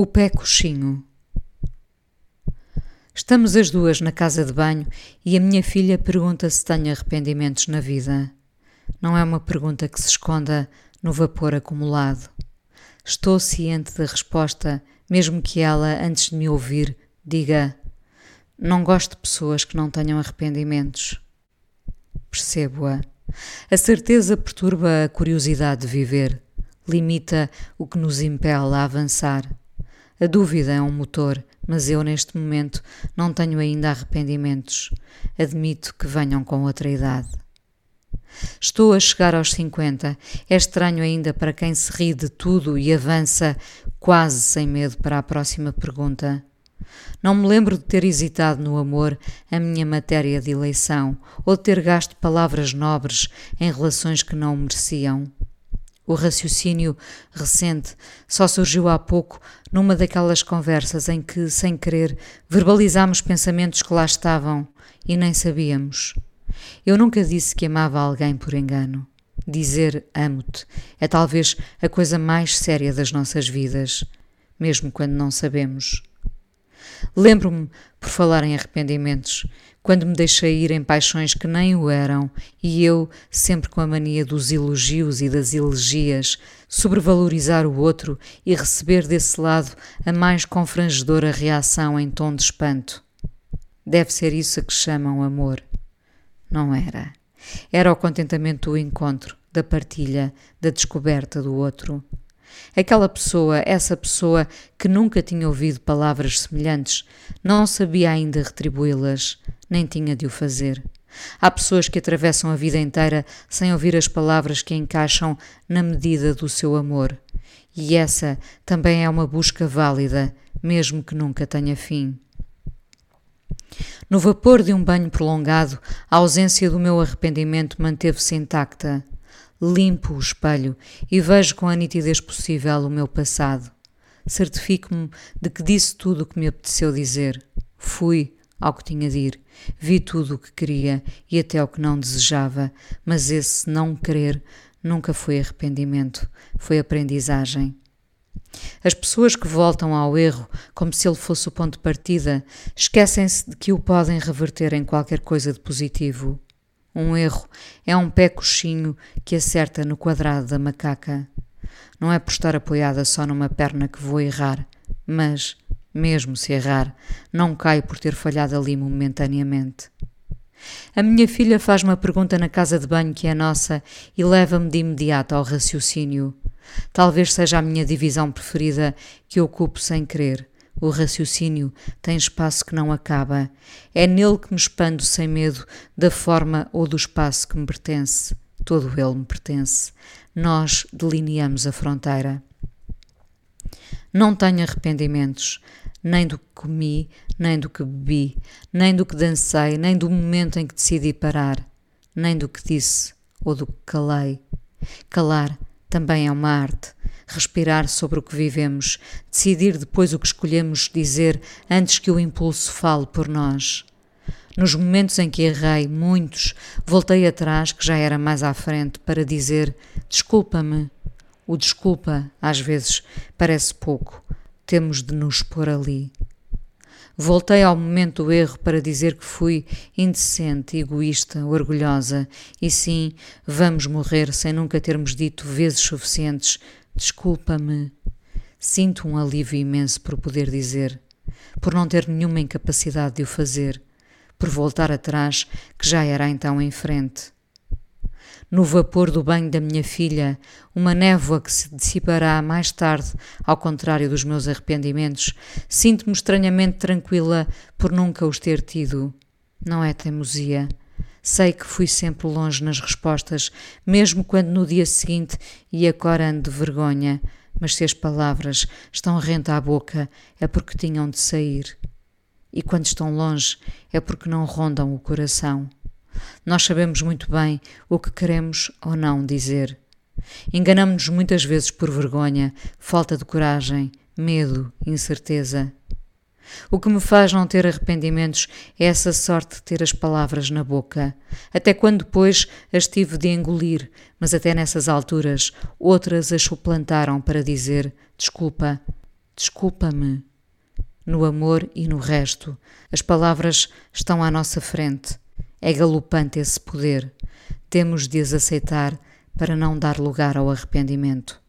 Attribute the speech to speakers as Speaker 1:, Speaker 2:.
Speaker 1: O pé coxinho. Estamos as duas na casa de banho e a minha filha pergunta se tenho arrependimentos na vida. Não é uma pergunta que se esconda no vapor acumulado. Estou ciente da resposta, mesmo que ela, antes de me ouvir, diga: Não gosto de pessoas que não tenham arrependimentos. Percebo-a. A certeza perturba a curiosidade de viver, limita o que nos impele a avançar. A dúvida é um motor, mas eu neste momento não tenho ainda arrependimentos. Admito que venham com outra idade. Estou a chegar aos 50. É estranho ainda para quem se ri de tudo e avança quase sem medo para a próxima pergunta. Não me lembro de ter hesitado no amor, a minha matéria de eleição, ou de ter gasto palavras nobres em relações que não mereciam. O raciocínio recente só surgiu há pouco numa daquelas conversas em que, sem querer, verbalizámos pensamentos que lá estavam e nem sabíamos. Eu nunca disse que amava alguém por engano. Dizer amo-te é talvez a coisa mais séria das nossas vidas, mesmo quando não sabemos. Lembro-me, por falar em arrependimentos, quando me deixei ir em paixões que nem o eram, e eu, sempre com a mania dos elogios e das elegias, sobrevalorizar o outro e receber desse lado a mais confrangedora reação em tom de espanto. Deve ser isso a que chamam amor. Não era. Era o contentamento do encontro, da partilha, da descoberta do outro. Aquela pessoa, essa pessoa que nunca tinha ouvido palavras semelhantes, não sabia ainda retribuí-las, nem tinha de o fazer. Há pessoas que atravessam a vida inteira sem ouvir as palavras que encaixam na medida do seu amor. E essa também é uma busca válida, mesmo que nunca tenha fim. No vapor de um banho prolongado, a ausência do meu arrependimento manteve-se intacta. Limpo o espelho e vejo com a nitidez possível o meu passado. Certifico-me de que disse tudo o que me apeteceu dizer. Fui ao que tinha de ir. Vi tudo o que queria e até o que não desejava, mas esse não querer nunca foi arrependimento, foi aprendizagem. As pessoas que voltam ao erro como se ele fosse o ponto de partida esquecem-se de que o podem reverter em qualquer coisa de positivo. Um erro é um pé coxinho que acerta no quadrado da macaca. Não é por estar apoiada só numa perna que vou errar, mas, mesmo se errar, não caio por ter falhado ali momentaneamente. A minha filha faz uma pergunta na casa de banho que é nossa e leva-me de imediato ao raciocínio. Talvez seja a minha divisão preferida que ocupo sem querer. O raciocínio tem espaço que não acaba. É nele que me expando sem medo da forma ou do espaço que me pertence. Todo ele me pertence. Nós delineamos a fronteira. Não tenho arrependimentos, nem do que comi, nem do que bebi, nem do que dancei, nem do momento em que decidi parar, nem do que disse ou do que calei. Calar também é uma arte respirar sobre o que vivemos, decidir depois o que escolhemos dizer antes que o impulso fale por nós. Nos momentos em que errei, muitos, voltei atrás, que já era mais à frente, para dizer: Desculpa-me. O desculpa, às vezes, parece pouco. Temos de nos pôr ali. Voltei ao momento do erro para dizer que fui indecente, egoísta, orgulhosa, e sim, vamos morrer sem nunca termos dito vezes suficientes Desculpa-me. Sinto um alívio imenso por poder dizer, por não ter nenhuma incapacidade de o fazer, por voltar atrás, que já era então em frente. No vapor do banho da minha filha, uma névoa que se dissipará mais tarde, ao contrário dos meus arrependimentos, sinto-me estranhamente tranquila por nunca os ter tido. Não é teimosia Sei que fui sempre longe nas respostas, mesmo quando no dia seguinte ia corando de vergonha, mas se as palavras estão rente à boca é porque tinham de sair. E quando estão longe é porque não rondam o coração. Nós sabemos muito bem o que queremos ou não dizer. Enganamos-nos muitas vezes por vergonha, falta de coragem, medo, incerteza. O que me faz não ter arrependimentos é essa sorte de ter as palavras na boca. Até quando depois as tive de engolir, mas até nessas alturas outras as suplantaram para dizer: Desculpa, Desculpa-me. No amor e no resto, as palavras estão à nossa frente. É galopante esse poder. Temos de as aceitar para não dar lugar ao arrependimento.